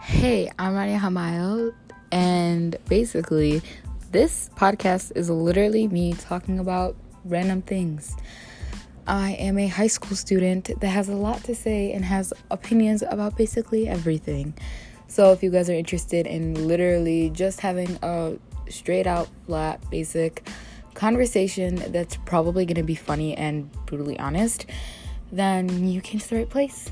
Hey, I'm Rania Hamayo, and basically, this podcast is literally me talking about random things. I am a high school student that has a lot to say and has opinions about basically everything. So, if you guys are interested in literally just having a straight out, flat, basic conversation that's probably going to be funny and brutally honest, then you came to the right place.